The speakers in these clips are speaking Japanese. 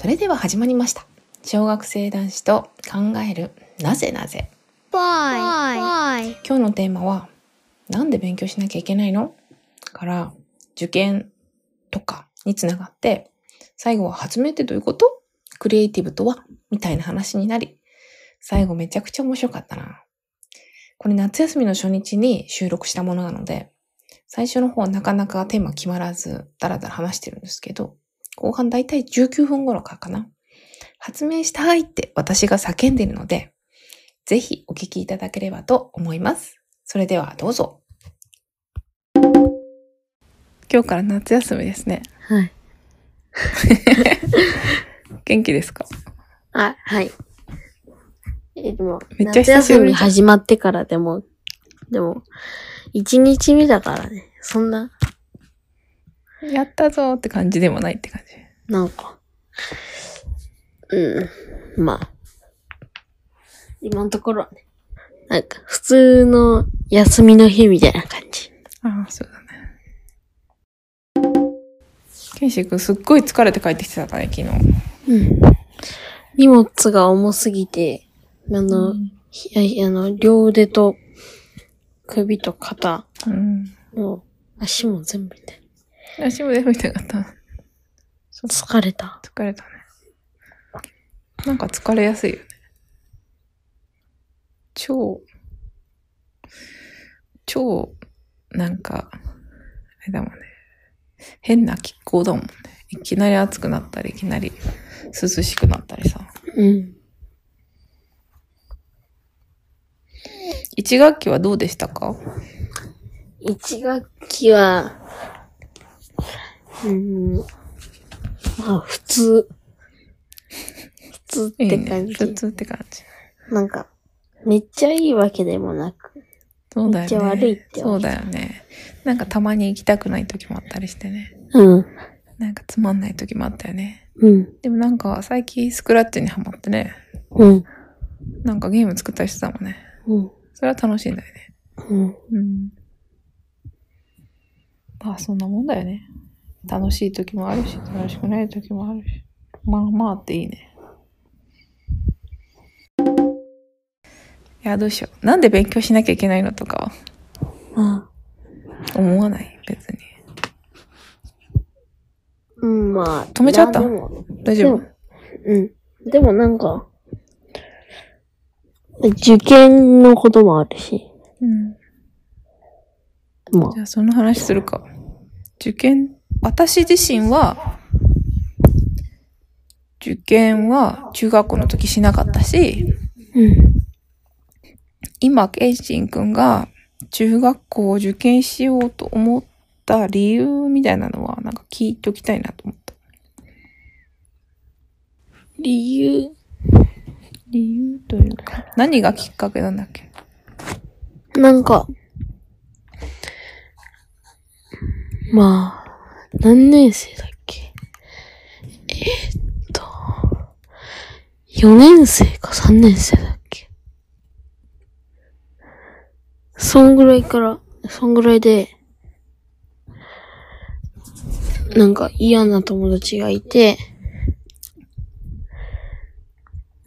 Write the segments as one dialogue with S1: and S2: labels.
S1: それでは始まりました。小学生男子と考えるなぜなぜ。
S2: Why? Why?
S1: 今日のテーマは、なんで勉強しなきゃいけないの？から、受験とかにつながって、最後は発明ってどういうこと？クリエイティブとは？みたいな話になり、最後めちゃくちゃ面白かったな。これ夏休みの初日に収録したものなので、最初の方はなかなかテーマ決まらず、だらだら話してるんですけど、後半だいたい19分頃からかな。発明したいって私が叫んでいるので、ぜひお聞きいただければと思います。それではどうぞ。今日から夏休みですね。
S2: はい。
S1: 元気ですか？
S2: あ、はい。え、でも、
S1: めっちゃ
S2: 夏
S1: 久しぶりじゃん
S2: 休み始まってからでも、でも、一日目だからね。そんな、
S1: やったぞーって感じでもないって感じ。
S2: なんか、うん、まあ、今のところはね、なんか、普通の休みの日みたいな感じ。
S1: ああ、そうだね。ケンシー君すっごい疲れて帰ってきてたからね、昨日。
S2: うん。荷物が重すぎて、あの、ひあの、両腕と首と肩
S1: うん。
S2: の足も全部痛い。
S1: 足も出みたかった。
S2: 疲れた。
S1: 疲れたね。なんか疲れやすいよね。超、超、なんか、あれだもんね。変な気候だもんね。いきなり暑くなったり、いきなり涼しくなったりさ。
S2: うん。
S1: 一学期はどうでしたか？
S2: 一学期は、うん、まあ普通。普通っ
S1: いいね
S2: て感じ。
S1: 普通って感じ。
S2: なんか、めっちゃいいわけでもなく。
S1: そうだよね。
S2: めっちゃ悪いって
S1: そうだよね。なんかたまに行きたくない時もあったりしてね。
S2: うん。
S1: なんかつまんない時もあったよね。
S2: うん。
S1: でもなんか最近スクラッチにハマってね。
S2: うん。
S1: なんかゲーム作ったりしてたもんね。
S2: うん。
S1: それは楽しいんだよね。
S2: うん。
S1: うん。まあそんなもんだよね。楽しい時もあるし、楽しくない時もあるし。まあまあっていいね。いや、どうしよう。なんで勉強しなきゃいけないのとか
S2: まあ、
S1: 思わない？別に。
S2: うん、まあ。
S1: 止めちゃった？大丈夫？
S2: でもうん。でもなんか、受験のこともあるし。
S1: うん。
S2: まあ
S1: じ。ゃあその話するか。受験、私自身は、受験は中学校の時しなかったし、
S2: うん。
S1: 今、ケンシンくんが中学校を受験しようと思った理由みたいなのは、なんか聞いておきたいなと思った。
S2: 理由？
S1: 理由？というか、何がきっかけなんだっけ？
S2: なんか、まあ、何年生だっけ？えーっと、4年生か3年生だっけ？そんぐらいから、そんぐらいで、なんか嫌な友達がいて、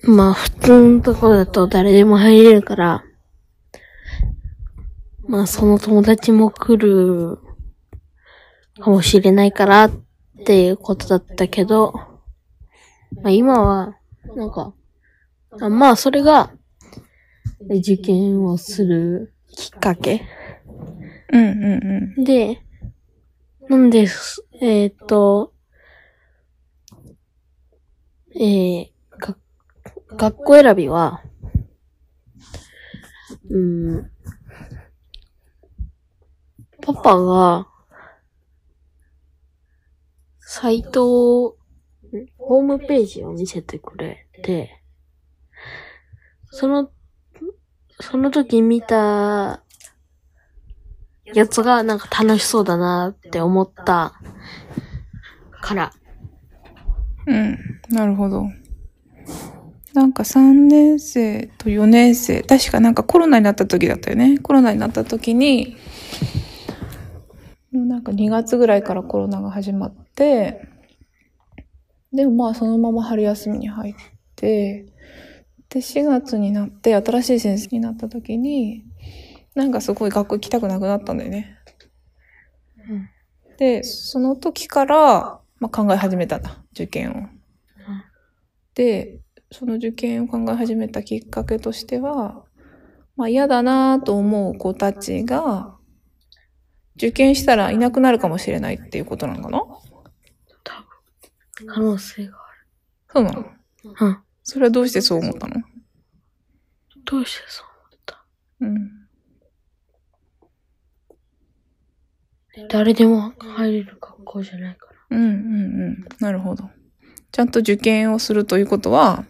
S2: まあ普通のところだと誰でも入れるから、まあその友達も来るかもしれないからっていうことだったけど、まあ今は、なんか、あまあそれが受験をするきっかけ。
S1: うんうん
S2: で、なんです、えーっと、えー、が、学校選びは、うん、パパが、サイトを、ホームページを見せてくれて、その、その時見たやつがなんか楽しそうだなって思ったから。
S1: うん。なるほど。なんか3年生と4年生、確かなんかコロナになった時だったよね。コロナになった時に、なんか2月ぐらいからコロナが始まって、でもまあそのまま春休みに入って、で、4月になって新しい先生になった時に、なんかすごい学校行きたくなくなったんだよね。
S2: うん。
S1: で、その時から、まあ、考え始めたんだ、受験を。で、その受験を考え始めたきっかけとしては、まあ嫌だなと思う子たちが、受験したらいなくなるかもしれないっていうことなのかな？
S2: 多分。可能性が
S1: そうなの？
S2: ある。うん。
S1: それはどうしてそう思ったの？
S2: どうしてそう思った？
S1: うん。
S2: 誰でも入れる学校じゃないから。
S1: うんうんうん。なるほど。ちゃんと受験をするということは、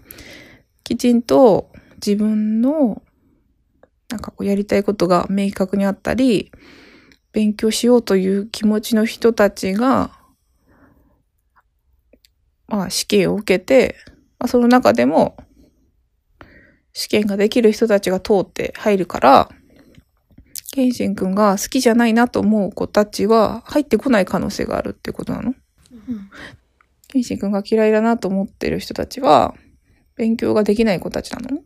S1: きちんと自分の、なんかこうやりたいことが明確にあったり、勉強しようという気持ちの人たちが、まあ試験を受けて、まあ、その中でも、試験ができる人たちが通って入るから、ケンシン君が好きじゃないなと思う子たちは入ってこない可能性があるってことなの？
S2: うん。
S1: ケンシン君が嫌いだなと思ってる人たちは、勉強ができない子たちなの？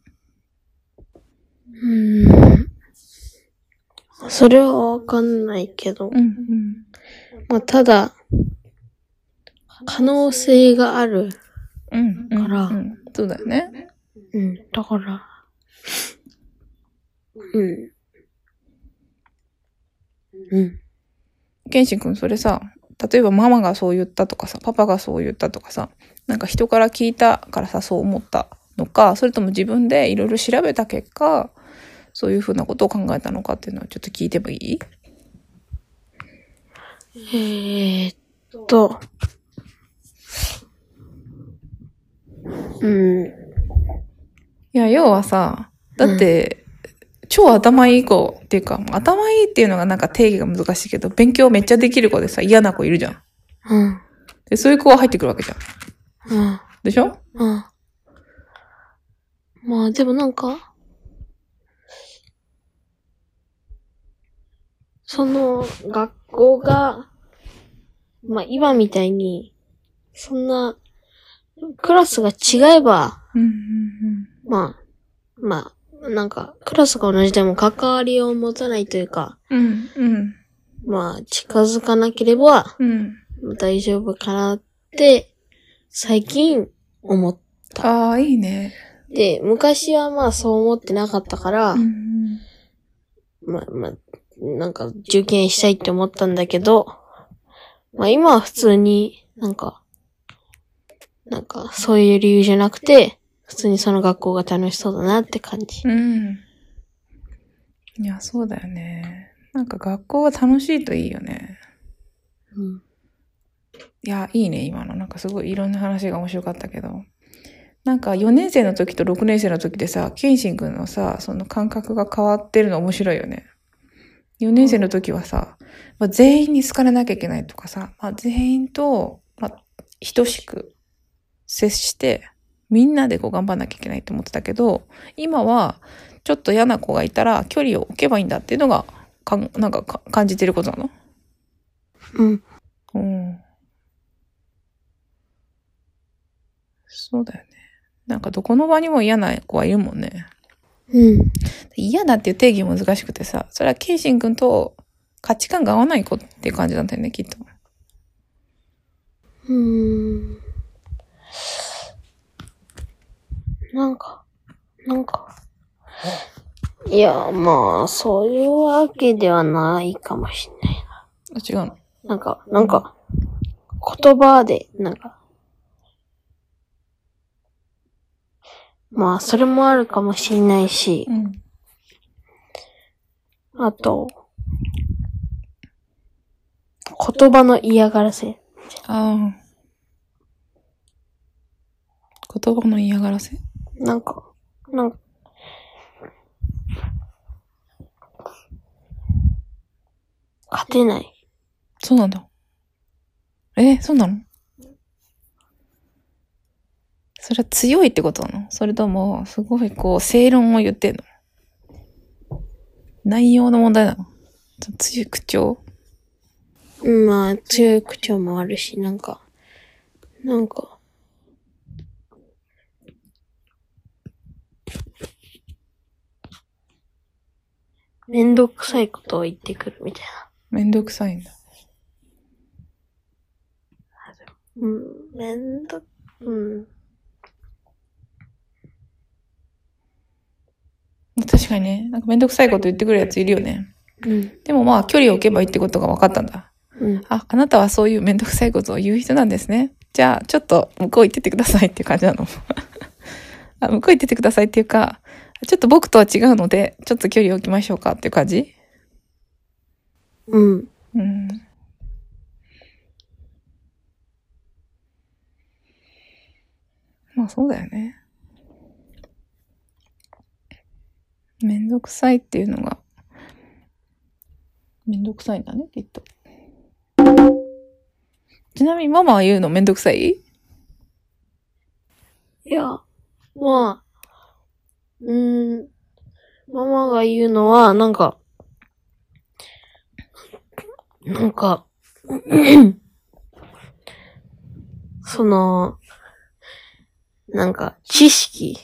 S2: うん。それはわかんないけど。
S1: うんうん。
S2: まあ、ただ、可能性がある。
S1: うん。うん
S2: から
S1: うん。そうだよね。
S2: うん。だから、うん。うん。
S1: ケンシン君それさ、例えばママがそう言ったとかさ、パパがそう言ったとかさ、なんか人から聞いたからさ、そう思ったのか、それとも自分でいろいろ調べた結果、そういうふうなことを考えたのかっていうのをちょっと聞いてもいい？
S2: えー、っと、うん。
S1: いや、要はさ、だって、超頭いい子っていうか、頭いいっていうのがなんか定義が難しいけど、勉強めっちゃできる子でさ、嫌な子いるじゃん。
S2: うん。
S1: で、そういう子が入ってくるわけじゃん。
S2: うん。
S1: でしょ？
S2: うん。まあ、でもなんか、その、学校が、まあ今みたいに、そんな、クラスが違えば、
S1: うんうん
S2: まあ、まあ、なんか、クラスが同じでも関わりを持たないというか、
S1: うん。うんうん。
S2: まあ、近づかなければ
S1: うん。
S2: 大丈夫かなって、最近思っ
S1: ああ、いいね。
S2: て、昔はまあそう思ってなかったから、
S1: うん
S2: まあ、まあ、なんか受験したいって思ったんだけど、まあ今は普通になんか、なんかそういう理由じゃなくて、普通にその学校が楽しそうだなって感じ。
S1: うん。いや、そうだよね。なんか学校が楽しいといいよね。
S2: うん。
S1: いや、いいね、今の。なんかすごいいろんな話が面白かったけど。なんか4年生の時と6年生の時でさ、ケンシン君のさ、その感覚が変わってるの面白いよね。4年生の時はさ、まあ、全員に好かれなきゃいけないとかさ、まあ、全員と、まあ、等しく接して、みんなでこう頑張んなきゃいけないと思ってたけど、今はちょっと嫌な子がいたら距離を置けばいいんだっていうのが、かんなんかか感じてることなの？
S2: うん。
S1: うん。そうだよね。なんかどこの場にも嫌な子はいるもんね。
S2: うん。
S1: 嫌だっていう定義難しくてさ、それはケイシン君と価値観が合わない子っていう感じなんだよね、きっと。
S2: うーん。なんか、なんか。いや、まあ、そういうわけではないかもしれない
S1: あ違うの？
S2: な。なんか、なんか、言葉で、なんか。まあ、それもあるかもしれないし
S1: う、ん。
S2: あと、言葉の嫌がらせ。
S1: ああ。言葉の嫌がらせ？
S2: なんか、なんか、勝てない。
S1: そうなんだ。えそうなの？それは強いってことなの？それとも、すごいこう、正論を言ってんの？内容の問題なの？強い口調？
S2: まあ、強い口調もあるし、なんか、なんか、めんどくさいことを言ってくるみたいな。
S1: めんどくさいんだ。
S2: うん、めんど、うん。
S1: 確かにね、なんかめんどくさいこと言ってくるやついるよね。
S2: うん。
S1: でもまあ、距離を置けばいいってことが分かったんだ。
S2: うん。
S1: あ、あなたはそういうめんどくさいことを言う人なんですね。じゃあ、ちょっと向こう行っててくださいっていう感じなの。あ向こう行っててくださいっていうか、ちょっと僕とは違うので、ちょっと距離を置きましょうかっていう感じ？
S2: うん。
S1: うん。まあそうだよね。めんどくさいっていうのが、めんどくさいんだね、きっと。ちなみにママは言うのめんどくさい？
S2: いや、まあ、うーん、ママが言うのは、なんか、なんか、その、なんか、知識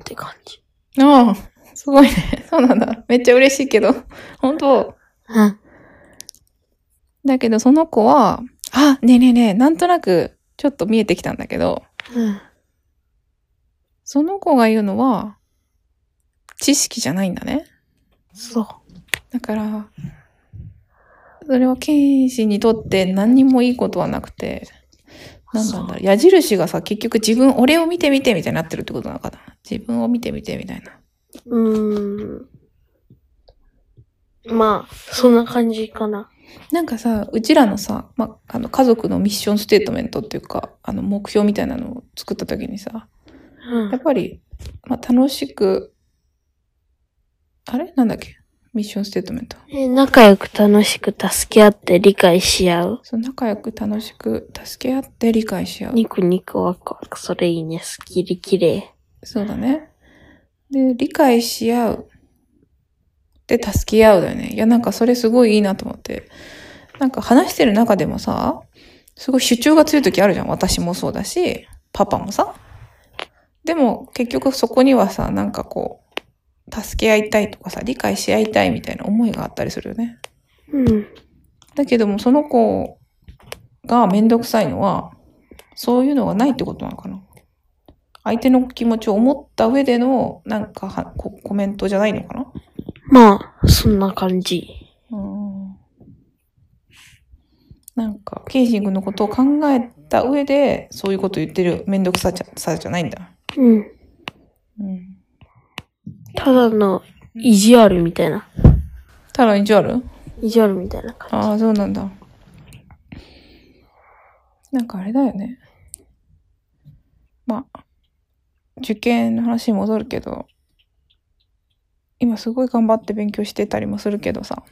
S2: って感じ。
S1: ああ、すごいね。そうなんだ。めっちゃ嬉しいけど。本当？
S2: うん。
S1: だけどその子は、あ、ねえねえねえ、なんとなくちょっと見えてきたんだけど、
S2: うん。
S1: その子が言うのは、知識じゃないんだね。
S2: そう。
S1: だから、それは剣士にとって何にもいいことはなくて、なんなんだろう、矢印がさ、結局自分、俺を見て見てみたいになってるってことなのかな。自分を見てみてみたいな。
S2: うーん。まあ、そんな感じかな。
S1: なんかさ、うちらのさ、ま、あの、家族のミッションステートメントっていうか、あの、目標みたいなのを作った時にさ、
S2: うん
S1: やっぱり、まあ、楽しく、あれ？なんだっけ？ミッションステートメント。
S2: え仲良く楽しく助け合って理解し合う？
S1: そう仲良く楽しく助け合って理解し合う。
S2: ニコニコワクワク、それいいね、スッキリ綺麗。
S1: そうだね。で、理解し合う。で、助け合うだよね。いや、なんかそれすごいいいなと思って。なんか話してる中でもさ、すごい主張が強い時あるじゃん。私もそうだし、パパもさ。でも結局そこにはさ、なんかこう、助け合いたいとかさ、理解し合いたいみたいな思いがあったりするよね。
S2: うん。
S1: だけどもその子がめんどくさいのは、そういうのがないってことなのかな。相手の気持ちを思った上での、なんかはココメントじゃないのかな？
S2: まあ、そんな感じ。
S1: うん。なんか、ケイジングのことを考えた上で、そういうこと言ってるめんどくさじゃさじゃないんだ。
S2: うん。
S1: うん。
S2: ただの意地悪みたいな。
S1: ただ意地悪？
S2: 意地悪みたいな感
S1: ああ、そうなんだ。なんかあれだよね。まあ、受験の話に戻るけど、今すごい頑張って勉強してたりもするけどさ、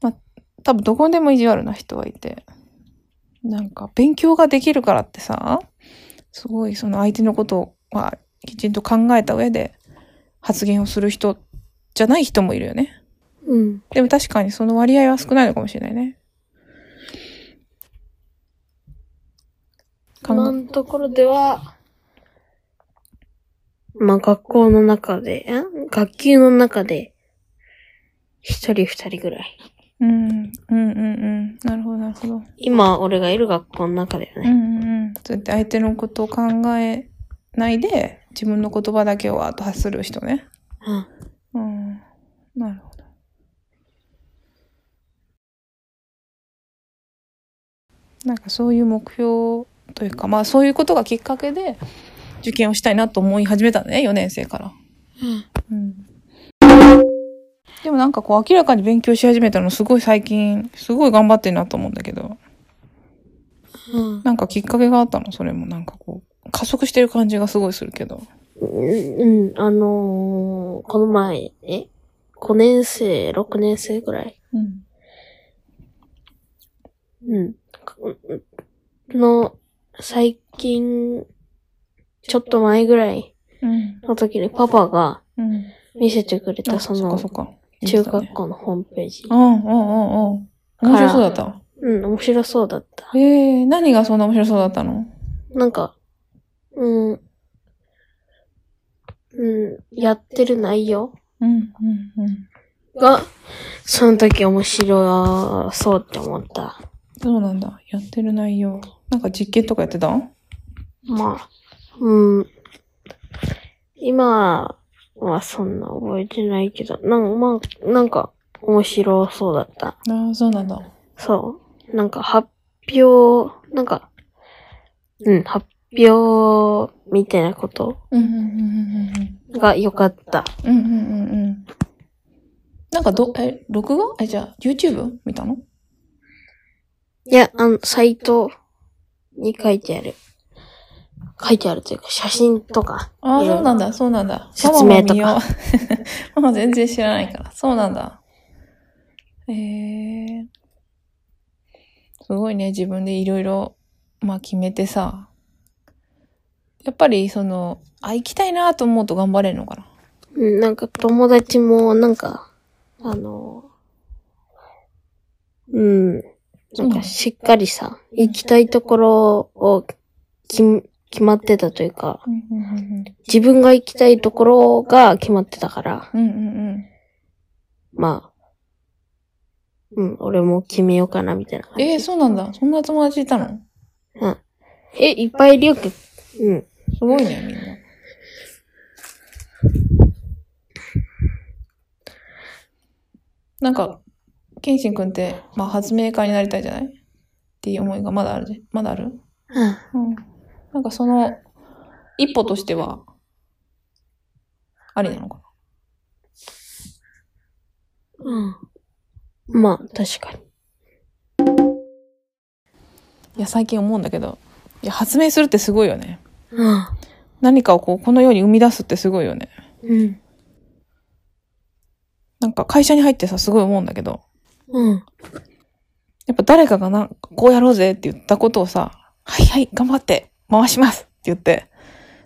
S1: まあ、多分どこにでも意地悪な人はいて、なんか勉強ができるからってさ、すごいその相手のことはきちんと考えた上で発言をする人じゃない人もいるよね。
S2: じ。うん。
S1: でも確かにその割合は少ないのかもしれないね。考
S2: 今のところでは、まあ学校の中で、ん学級の中で、一人二人ぐらい。
S1: うん、うん、うん、うん。なるほど、なるほど。
S2: 今、俺がいる学校の中だよ
S1: うん、
S2: ね。
S1: うん、うん。そうやって相手のことを考えないで、自分の言葉だけを後発する人ね。
S2: うん。
S1: うん。なるほど。なんかそういう目標というか、まあそういうことがきっかけで受験をしたいなと思い始めたね、4年生から。うん。でもなんかこう明らかに勉強し始めたのすごい最近、すごい頑張ってるなと思うんだけど、
S2: うん。
S1: なんかきっかけがあったの？それもなんかこう、加速してる感じがすごいするけど。
S2: うん、うんあのー、この前、え ?5 年生、6年生ぐらい
S1: うん。
S2: うん。の、最近、ちょっと前ぐらい
S1: うん。
S2: の時にパパが
S1: うん。
S2: 見せてくれ
S1: あ、
S2: たその。中学校のホームページ。
S1: うん、うん、うん、うん。面白そうだった？
S2: うん、面白そうだった。
S1: ええー、何がそんな面白そうだったの？
S2: なんか、うん、うん、やってる内容
S1: うん、うん、うん。
S2: が、その時面白そうって思った。
S1: そうなんだ。やってる内容。なんか実験とかやってた？
S2: まあ、うん。今はそんな覚えてないけど、なんまあ、なんか面白そうだった。
S1: ああ、そうなんだ。
S2: そう。なんか発表、なんか、うん、発表みたいなこと
S1: うんうんうんうん
S2: が良かった。
S1: うん。うんうんうんうん。なんかど、え、録画？え、じゃあ、YouTube? 見たの？
S2: いや、あの、サイトに書いてある。書いてあるというか、写真とか。
S1: ああ、そうなんだ、そうなんだ。
S2: 説明とか
S1: ママ全然知らないから。そうなんだ。ええすごいね、自分でいろいろ、まあ決めてさ。やっぱり、その、あ、行きたいなと思うと頑張れるのかな。
S2: うん、なんか友達も、なんか、あの、うん、なんかしっかりさ、行きたいところを決決まってたというか、自分が行きたいところが決まってたから、
S1: うん。うんうんうん。
S2: まあ、うん、俺も決めようかな、みたいな感じ。
S1: えー、そうなんだ。そんな友達いたの？
S2: うん。え、いっぱいいるよ、けうん。
S1: すごいね、みんな。なんか、ケンシン君って、まあ、発明家になりたいじゃない？っていう思いがまだあるじまだある？
S2: うん。
S1: うん。なんかその、一歩としては、ありなのか
S2: うん。まあ、確かに。
S1: ないや、最近思うんだけど、いや、発明するってすごいよね。
S2: うん。
S1: 何かをこう、この世に生み出すってすごいよね。
S2: うん。
S1: なんか会社に入ってさ、すごい思うんだけど、
S2: うん。
S1: やっぱ誰かがなこうやろうぜって言ったことをさ、はいはい、頑張って、回しますって言って、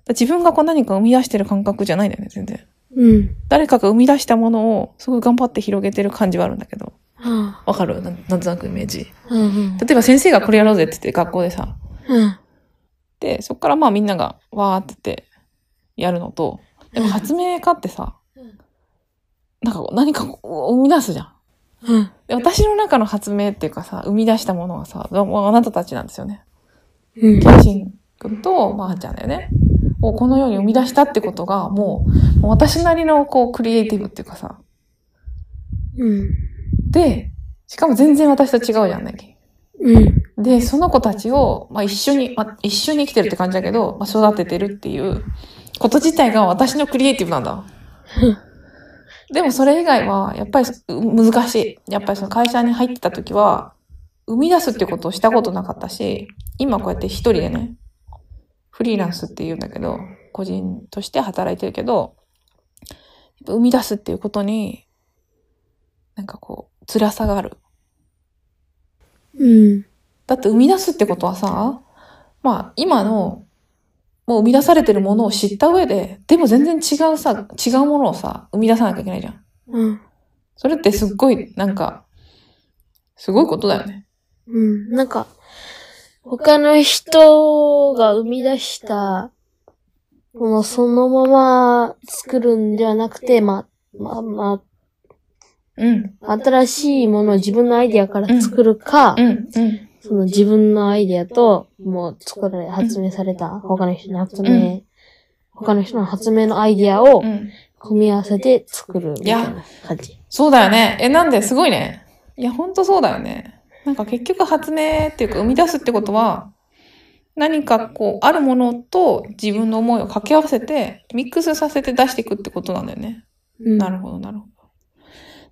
S1: 自分がこう何か生み出してる感覚じゃないんだよね、全然。
S2: うん。
S1: 誰かが生み出したものをすごい頑張って広げてる感じはあるんだけど。
S2: うん。
S1: わかる？なんなんとなくイメージ。
S2: うん。
S1: 例えば先生がこれやろうぜって言って学校でさ。
S2: うん。
S1: で、そっからまあみんながわーって言ってやるのと、でも発明家ってさ
S2: うん、
S1: なんか何か生み出すじゃん。
S2: うん。
S1: で私の中の発明っていうかさ、生み出したものはさ、あなたたちなんですよね。
S2: うん。
S1: 君とまーちゃんだよね。をこの世に生み出したってことが、もう、もう私なりのこうクリエイティブっていうかさ。
S2: うん。
S1: で、しかも全然私と違うじゃんね。
S2: うん。
S1: で、その子たちを、まあ、一緒に、まあ、一緒に生きてるって感じだけど、まあ、育ててるっていうこと自体が私のクリエイティブなんだ。でもそれ以外は、やっぱりう難しい。やっぱりその会社に入ってた時は、生み出すってことをしたことなかったし、今こうやって一人でね、フリーランスって言うんだけど、個人として働いてるけど、生み出すっていうことに、なんかこう、辛さがある。
S2: うん。
S1: だって生み出すってことはさ、まあ今の、もう生み出されてるものを知った上で、でも全然違うさ、違うものをさ、生み出さなきゃいけないじゃん。
S2: うん。
S1: それってすっごい、なんか、すごいことだよね。
S2: うん。なんか、他の人が生み出したものそのまま作るんではなくて、まあ、まあ、ま
S1: うん。
S2: あ、新しいものを自分のアイディアから作るか、
S1: うん。うん。
S2: その自分のアイディアと、もう作られ、発明された他の人の発明、
S1: うん
S2: 他の人の発明のアイディアを
S1: うん。
S2: 組み合わせて作るみたいな感じ。
S1: そうだよね。え、なんで？すごいね。いや、ほんとそうだよね。なんか結局発明っていうか生み出すってことは、何かこう、あるものと自分の思いを掛け合わせて、ミックスさせて出していくってことなんだよね。
S2: うん。
S1: なるほど、なるほど。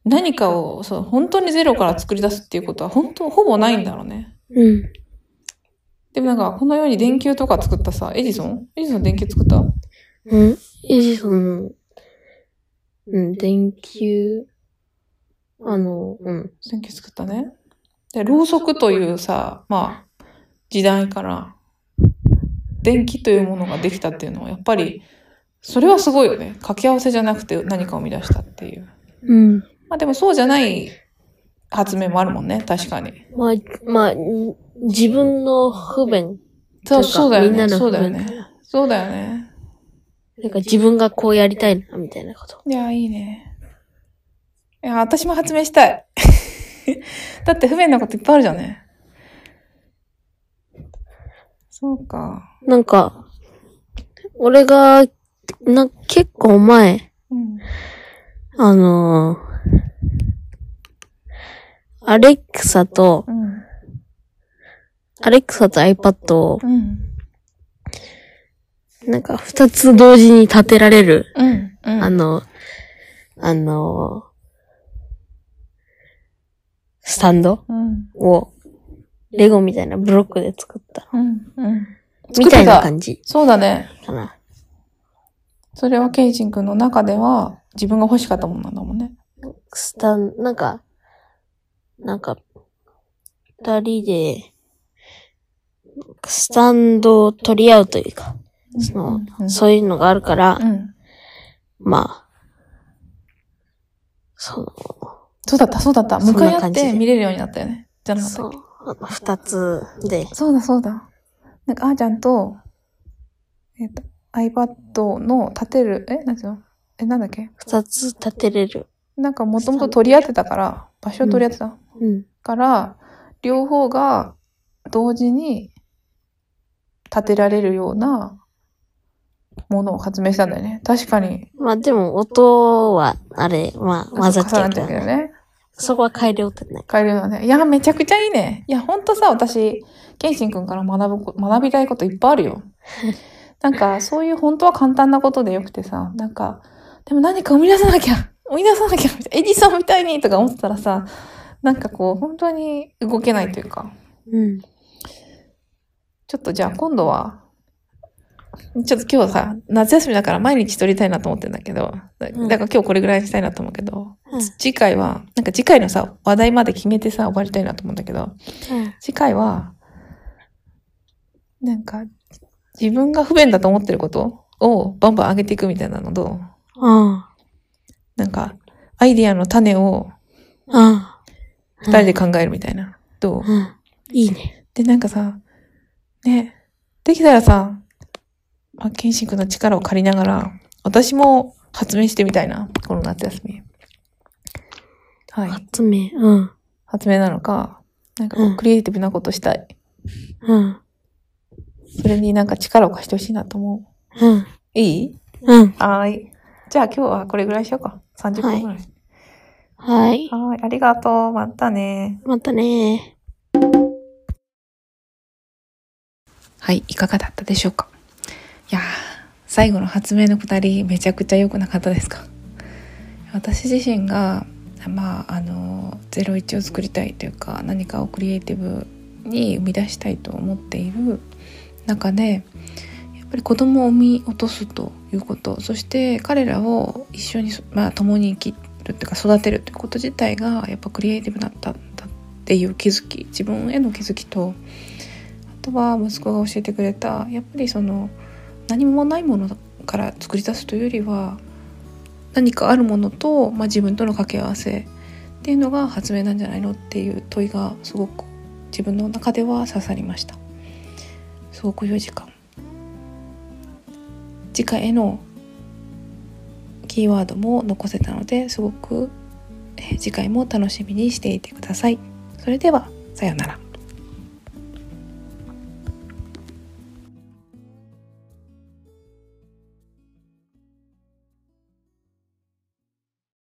S1: 何かを、そう、本当にゼロから作り出すっていうことは、本当、ほぼないんだろうね。
S2: うん。
S1: でもなんか、このように電球とか作ったさ、エジソン？エジソン電球作った？
S2: うんエジソン、うん、電球、あの、うん。
S1: 電球作ったね。で、ろうそくというさ、まあ、時代から、電気というものができたっていうのは、やっぱり、それはすごいよね。掛け合わせじゃなくて何かを生み出したっていう。
S2: うん。
S1: まあでもそうじゃない発明もあるもんね、確かに。
S2: まあ、まあ、ん自分の不便。
S1: そう、そうだよね。そうだよね。そうだよね。
S2: なんか自分がこうやりたいな、みたいなこと。
S1: いや、いいね。いや、私も発明したい。だって不便なこといっぱいあるじゃんね。そうか。
S2: なんか、俺が、な、結構前、
S1: うん。
S2: あのーアレクサと、
S1: うん。
S2: アレクサと iPad を、
S1: うん。
S2: なんか二つ同時に立てられる。あの、あのースタンド？
S1: うん。
S2: を、レゴみたいなブロックで作った。
S1: うん。うん。
S2: みたいな
S1: じ。
S2: 感じ
S1: そうだね。
S2: かな。
S1: それはケイジン君の中では自分が欲しかったものなんだもんね。
S2: スタン、なんか、なんか、二人で、スタンドを取り合うというか、その、
S1: うん
S2: そういうのがあるから、
S1: うん。
S2: まあ、その、
S1: そうだった、そうだった。向かい合って見れるようになったよね。じゃなかった
S2: そ
S1: っけ？
S2: う、あの二つで、
S1: そうだ、そうだ。なんか、あーちゃんと、えっ、と、iPad の立てる、え？なんていうの？え、なんだっけ？
S2: 二つ立てれる。
S1: なんかもともと取り合ってたから、場所を取り合ってた、
S2: うん。
S1: から、両方が同時に立てられるようなものを発明したんだよね。確かに。
S2: まあでも、音は、あれ、まあ、混ざっちゃうけど
S1: ね。
S2: そこは改良ってない。
S1: 変えるのね。いや、めちゃくちゃいいね。いや、ほんとさ、私、ケンシン君から学ぶこ、学びたいこといっぱいあるよ。なんか、そういう本当は簡単なことでよくてさ、なんか、でも何か生み出さなきゃ、生み出さなきゃ、エディソンみたいにとか思ってたらさ、なんかこう、本当に動けないというか、
S2: うん。
S1: ちょっとじゃあ今度は、ちょっと今日さ、夏休みだから毎日撮りたいなと思ってんだけど、だから今日これぐらいにしたいなと思うけど、
S2: うん
S1: 次回は、なんか次回のさ、話題まで決めてさ、終わりたいなと思うんだけど、次回は、なんか、自分が不便だと思ってることをバンバン上げていくみたいなのと、
S2: うん。うん。
S1: なんか、アイディアの種を
S2: うん。
S1: 二人で考えるみたいな。どう？
S2: うん。いいね。
S1: で、なんかさ、ね、できたらさ、まあ、ケンシン君の力を借りながら、私も発明してみたいな、この夏休み。はい。
S2: 発明？うん。
S1: 発明なのか、なんかこう
S2: うん
S1: クリエイティブなことしたい。
S2: うん。
S1: それになんか力を貸してほしいなと思う。
S2: うん。
S1: いい？
S2: うん。
S1: はーい。じゃあ今日はこれぐらいしようか。30分ぐらい。
S2: はい。
S1: はーい。ありがとう。またね。
S2: またね
S1: はい。いかがだったでしょうか？いや、最後の発明のくだり、めちゃくちゃ良くなかったですか？私自身が、まあ、あの、01を作りたいというか、何かをクリエイティブに生み出したいと思っている中で、やっぱり子供を産み落とすということ、そして彼らを一緒に、まあ、共に生きるっていうか育てるということ自体が、やっぱクリエイティブだったんだっていう気づき、自分への気づきと、あとは息子が教えてくれたやっぱりその何もないものから作り出すというよりは何かあるものと、まあ、自分との掛け合わせっていうのが発明なんじゃないのっていう問いがすごく自分の中では刺さりました。すごく良い時間。次回へのキーワードも残せたのですごく次回も楽しみにしていてください。それではさようなら。